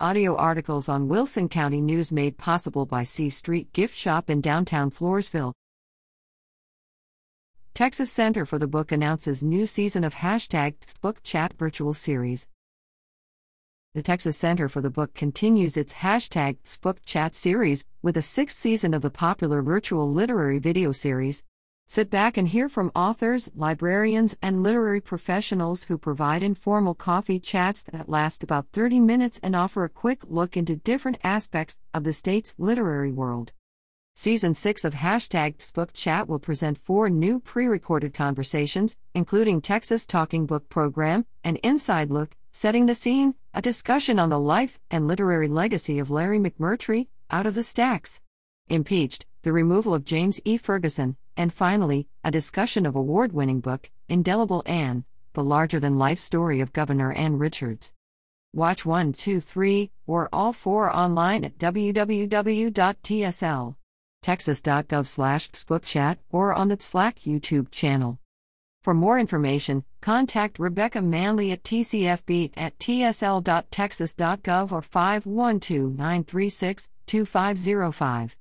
Audio articles on Wilson County News made possible by C Street Gift Shop in downtown Floresville. Texas Center for the Book announces new season of hashtag Book Chat virtual series. The Texas Center for the Book continues its hashtag Book Chat series with a sixth season of the popular virtual literary video series. Sit back and hear from authors, librarians, and literary professionals who provide informal coffee chats that last about 30 minutes and offer a quick look into different aspects of the state's literary world. Season 6 of Hashtag Book Chat will present four new pre recorded conversations, including Texas Talking Book Program, an inside look, setting the scene, a discussion on the life and literary legacy of Larry McMurtry, Out of the Stacks, Impeached, the removal of James E. Ferguson, and finally, a discussion of award winning book, Indelible Ann, the larger than life story of Governor Ann Richards. Watch 1, 2, 3, or all four online at www.tsl.texas.gov slash bookchat or on the Slack YouTube channel. For more information, contact Rebecca Manley at tcfb at tsl.texas.gov or 512 936 2505.